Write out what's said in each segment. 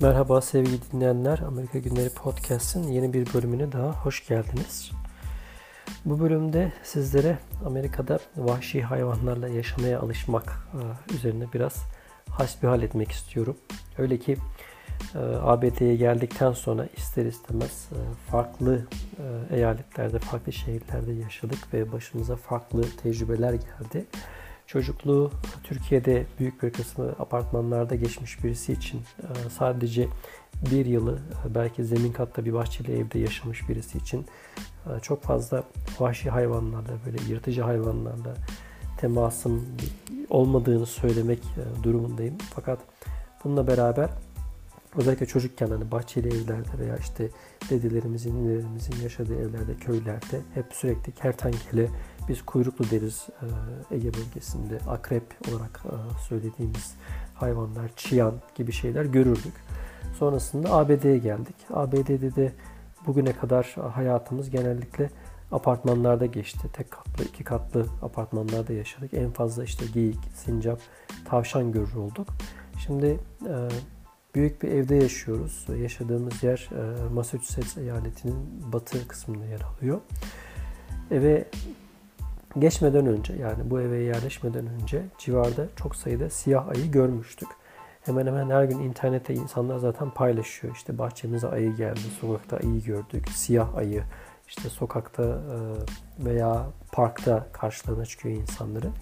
Merhaba sevgili dinleyenler. Amerika Günleri Podcast'ın yeni bir bölümüne daha hoş geldiniz. Bu bölümde sizlere Amerika'da vahşi hayvanlarla yaşamaya alışmak e, üzerine biraz hasbihal etmek istiyorum. Öyle ki e, ABD'ye geldikten sonra ister istemez e, farklı eyaletlerde, farklı şehirlerde yaşadık ve başımıza farklı tecrübeler geldi. Çocukluğu Türkiye'de büyük bir kısmı apartmanlarda geçmiş birisi için e, sadece bir yılı e, belki zemin katta bir bahçeli evde yaşamış birisi için e, çok fazla vahşi hayvanlarla böyle yırtıcı hayvanlarla temasım olmadığını söylemek durumundayım. Fakat bununla beraber özellikle çocukken hani bahçeli evlerde veya işte dedelerimizin, ninelerimizin yaşadığı evlerde, köylerde hep sürekli kertenkele, biz kuyruklu deriz e, Ege bölgesinde. Akrep olarak e, söylediğimiz hayvanlar, çiyan gibi şeyler görürdük. Sonrasında ABD'ye geldik. ABD'de de bugüne kadar hayatımız genellikle apartmanlarda geçti. Tek katlı, iki katlı apartmanlarda yaşadık. En fazla işte geyik, sincap, tavşan görür olduk. Şimdi e, büyük bir evde yaşıyoruz. Yaşadığımız yer Massachusetts eyaletinin batı kısmında yer alıyor. Eve geçmeden önce yani bu eve yerleşmeden önce civarda çok sayıda siyah ayı görmüştük. Hemen hemen her gün internette insanlar zaten paylaşıyor. İşte bahçemize ayı geldi, sokakta ayı gördük, siyah ayı. İşte sokakta e, veya parkta karşılarına çıkıyor insanların.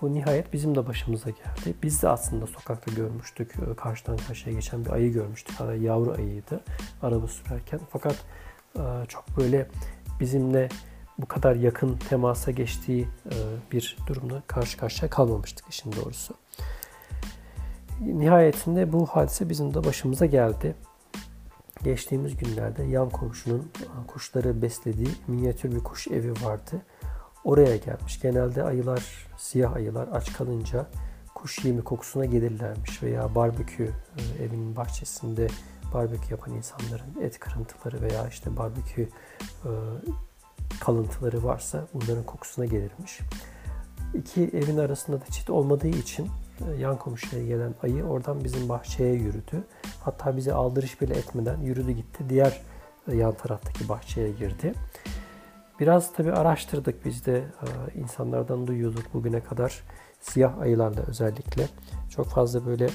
Bu nihayet bizim de başımıza geldi. Biz de aslında sokakta görmüştük. E, karşıdan karşıya geçen bir ayı görmüştük. Hatta yavru ayıydı araba sürerken. Fakat e, çok böyle bizimle bu kadar yakın temasa geçtiği e, bir durumda karşı karşıya kalmamıştık işin doğrusu. Nihayetinde bu hadise bizim de başımıza geldi. Geçtiğimiz günlerde yan komşunun kuşları beslediği minyatür bir kuş evi vardı. Oraya gelmiş. Genelde ayılar, siyah ayılar aç kalınca kuş yemi kokusuna gelirlermiş veya barbekü e, evinin bahçesinde barbekü yapan insanların et kırıntıları veya işte barbekü kalıntıları varsa bunların kokusuna gelirmiş. İki evin arasında da çit olmadığı için e, yan komşuya gelen ayı oradan bizim bahçeye yürüdü. Hatta bize aldırış bile etmeden yürüdü gitti. Diğer e, yan taraftaki bahçeye girdi. Biraz tabi araştırdık biz de insanlardan duyuyorduk bugüne kadar siyah ayılarla özellikle çok fazla böyle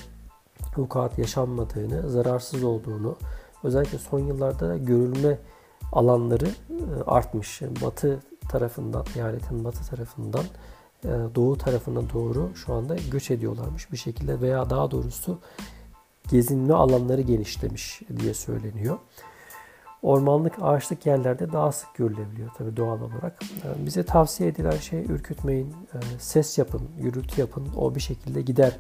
vukuat yaşanmadığını, zararsız olduğunu, özellikle son yıllarda görülme alanları artmış. Batı tarafından, eyaletin batı tarafından doğu tarafına doğru şu anda göç ediyorlarmış bir şekilde veya daha doğrusu gezinme alanları genişlemiş diye söyleniyor. Ormanlık, ağaçlık yerlerde daha sık görülebiliyor tabii doğal olarak. E, bize tavsiye edilen şey ürkütmeyin, ses yapın, gürültü yapın, o bir şekilde gider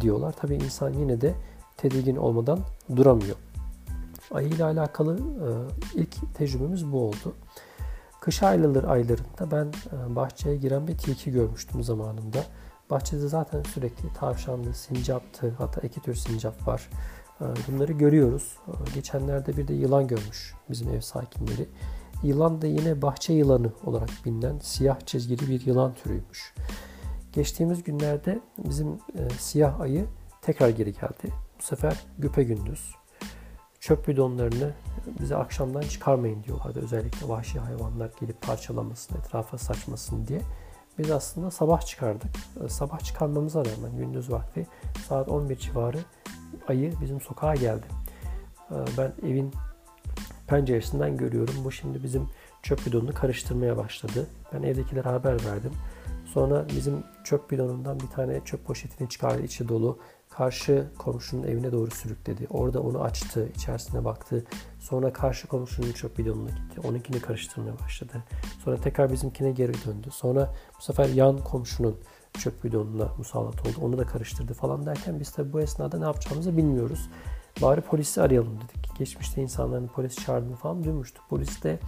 diyorlar. Tabii insan yine de tedirgin olmadan duramıyor. Ayı ile alakalı e, ilk tecrübemiz bu oldu. Kış ayları aylarında ben e, bahçeye giren bir tilki görmüştüm zamanında. Bahçede zaten sürekli tavşanlı, sincaptı, hatta iki tür sincap var. E, bunları görüyoruz. Geçenlerde bir de yılan görmüş bizim ev sakinleri. Yılan da yine bahçe yılanı olarak bilinen siyah çizgili bir yılan türüymüş. Geçtiğimiz günlerde bizim siyah ayı tekrar geri geldi. Bu sefer güpe gündüz çöp bidonlarını bize akşamdan çıkarmayın diyorlardı. Özellikle vahşi hayvanlar gelip parçalamasın, etrafa saçmasın diye. Biz aslında sabah çıkardık. Ee, sabah çıkarmamıza rağmen gündüz vakti saat 11 civarı ayı bizim sokağa geldi. Ee, ben evin penceresinden görüyorum. Bu şimdi bizim çöp bidonunu karıştırmaya başladı. Ben evdekilere haber verdim. Sonra bizim çöp bidonundan bir tane çöp poşetini çıkardı içi dolu karşı komşunun evine doğru sürükledi. Orada onu açtı, içerisine baktı. Sonra karşı komşunun çöp bidonuna gitti. Onunkini karıştırmaya başladı. Sonra tekrar bizimkine geri döndü. Sonra bu sefer yan komşunun çöp bidonuna musallat oldu. Onu da karıştırdı falan derken biz tabii bu esnada ne yapacağımızı bilmiyoruz. Bari polisi arayalım dedik. Geçmişte insanların polis çağırdığını falan duymuştuk. Polis de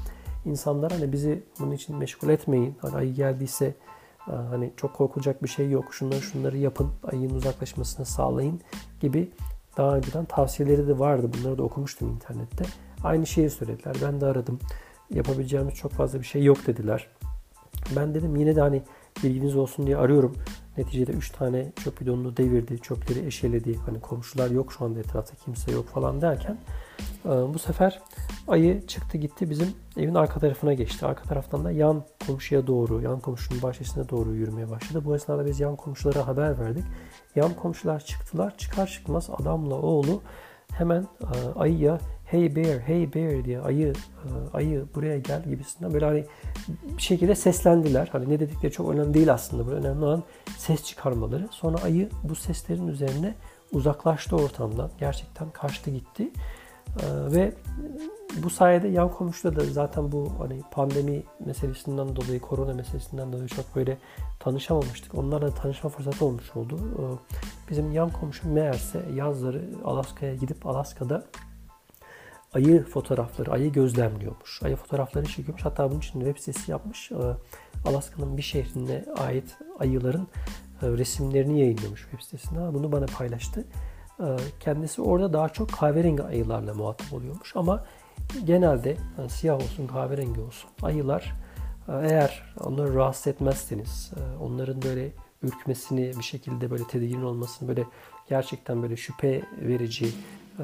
insanlar hani bizi bunun için meşgul etmeyin. Hani ayı geldiyse hani çok korkulacak bir şey yok. Şunları şunları yapın. Ayın uzaklaşmasını sağlayın gibi daha önceden tavsiyeleri de vardı. Bunları da okumuştum internette. Aynı şeyi söylediler. Ben de aradım. Yapabileceğimiz çok fazla bir şey yok dediler. Ben dedim yine de hani bilginiz olsun diye arıyorum. Neticede 3 tane çöp bidonunu devirdi, çöpleri eşeledi. Hani komşular yok şu anda etrafta kimse yok falan derken e, bu sefer ayı çıktı gitti bizim evin arka tarafına geçti. Arka taraftan da yan komşuya doğru, yan komşunun bahçesine doğru yürümeye başladı. Bu esnada biz yan komşulara haber verdik. Yan komşular çıktılar. Çıkar çıkmaz adamla oğlu hemen e, ayıya hey bear, hey bear diye ayı, e, ayı buraya gel gibisinden böyle hani bir şekilde seslendiler. Hani ne dedikleri çok önemli değil aslında. Bu önemli olan ses çıkarmaları. Sonra ayı bu seslerin üzerine uzaklaştı ortamdan. Gerçekten kaçtı gitti. E, ve bu sayede yan komşuda da zaten bu hani pandemi meselesinden dolayı, korona meselesinden dolayı çok böyle tanışamamıştık. Onlarla tanışma fırsatı olmuş oldu. Bizim yan komşu meğerse yazları Alaska'ya gidip Alaska'da ayı fotoğrafları, ayı gözlemliyormuş. Ayı fotoğrafları çekiyormuş. Hatta bunun için web sitesi yapmış. Alaska'nın bir şehrine ait ayıların resimlerini yayınlıyormuş web sitesinde. Bunu bana paylaştı. Kendisi orada daha çok kahverengi ayılarla muhatap oluyormuş. Ama genelde yani siyah olsun kahverengi olsun ayılar eğer onları rahatsız etmezseniz onların böyle ürkmesini bir şekilde böyle tedirgin olmasını böyle gerçekten böyle şüphe verici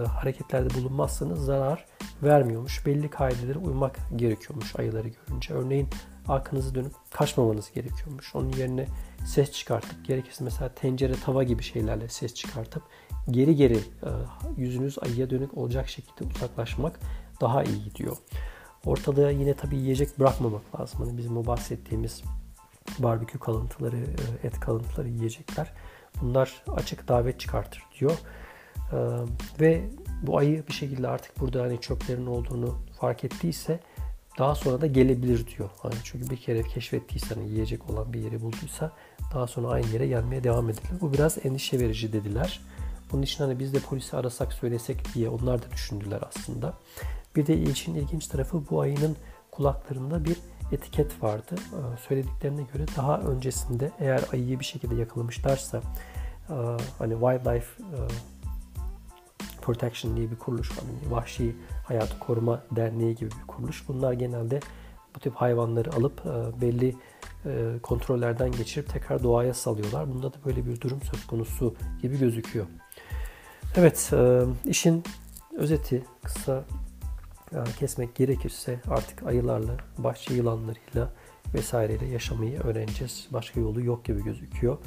hareketlerde bulunmazsanız zarar vermiyormuş. Belli kaidelere uymak gerekiyormuş ayıları görünce. Örneğin arkanızı dönüp kaçmamanız gerekiyormuş. Onun yerine ses çıkartıp gerekirse mesela tencere, tava gibi şeylerle ses çıkartıp geri geri yüzünüz ayıya dönük olacak şekilde uzaklaşmak daha iyi gidiyor. Ortalığa yine tabii yiyecek bırakmamak lazım. Hani bizim o bahsettiğimiz barbekü kalıntıları, e, et kalıntıları yiyecekler. Bunlar açık davet çıkartır diyor. E, ve bu ayı bir şekilde artık burada hani çöplerin olduğunu fark ettiyse daha sonra da gelebilir diyor. Hani çünkü bir kere keşfettiyse hani yiyecek olan bir yeri bulduysa daha sonra aynı yere gelmeye devam edilir. Bu biraz endişe verici dediler. Bunun için hani biz de polisi arasak söylesek diye onlar da düşündüler aslında. Bir de işin ilginç tarafı bu ayının kulaklarında bir etiket vardı. Ee, söylediklerine göre daha öncesinde eğer ayıyı bir şekilde yakalamışlarsa e, hani Wildlife e, Protection diye bir kuruluş var. Yani Vahşi Hayatı Koruma Derneği gibi bir kuruluş. Bunlar genelde bu tip hayvanları alıp e, belli kontrollerden geçirip tekrar doğaya salıyorlar. Bunda da böyle bir durum söz konusu gibi gözüküyor. Evet, işin özeti kısa kesmek gerekirse artık ayılarla, bahçe yılanlarıyla vesaireyle yaşamayı öğreneceğiz. Başka yolu yok gibi gözüküyor.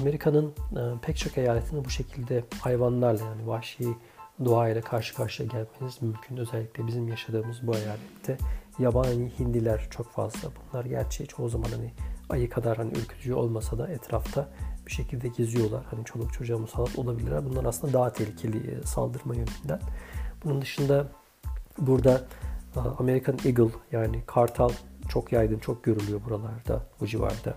Amerika'nın e, pek çok eyaletinde bu şekilde hayvanlarla yani vahşi doğayla karşı karşıya gelmeniz mümkün. Özellikle bizim yaşadığımız bu eyalette yabani hindiler çok fazla. Bunlar gerçi çoğu zaman hani ayı kadar hani ürkütücü olmasa da etrafta bir şekilde geziyorlar. Hani çoluk çocuğa musallat olabilirler. Bunlar aslında daha tehlikeli e, saldırma yönünden. Bunun dışında Burada e, American Eagle yani kartal çok yaygın, çok görülüyor buralarda, bu civarda.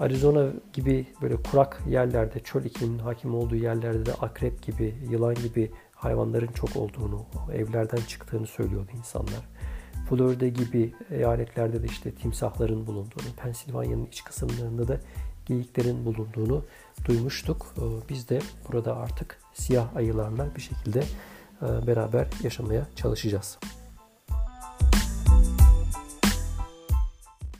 Arizona gibi böyle kurak yerlerde, çöl ikliminin hakim olduğu yerlerde de akrep gibi, yılan gibi hayvanların çok olduğunu, evlerden çıktığını söylüyordu insanlar. Florida gibi eyaletlerde de işte timsahların bulunduğunu, Pensilvanya'nın iç kısımlarında da geyiklerin bulunduğunu duymuştuk. E, biz de burada artık siyah ayılarla bir şekilde beraber yaşamaya çalışacağız.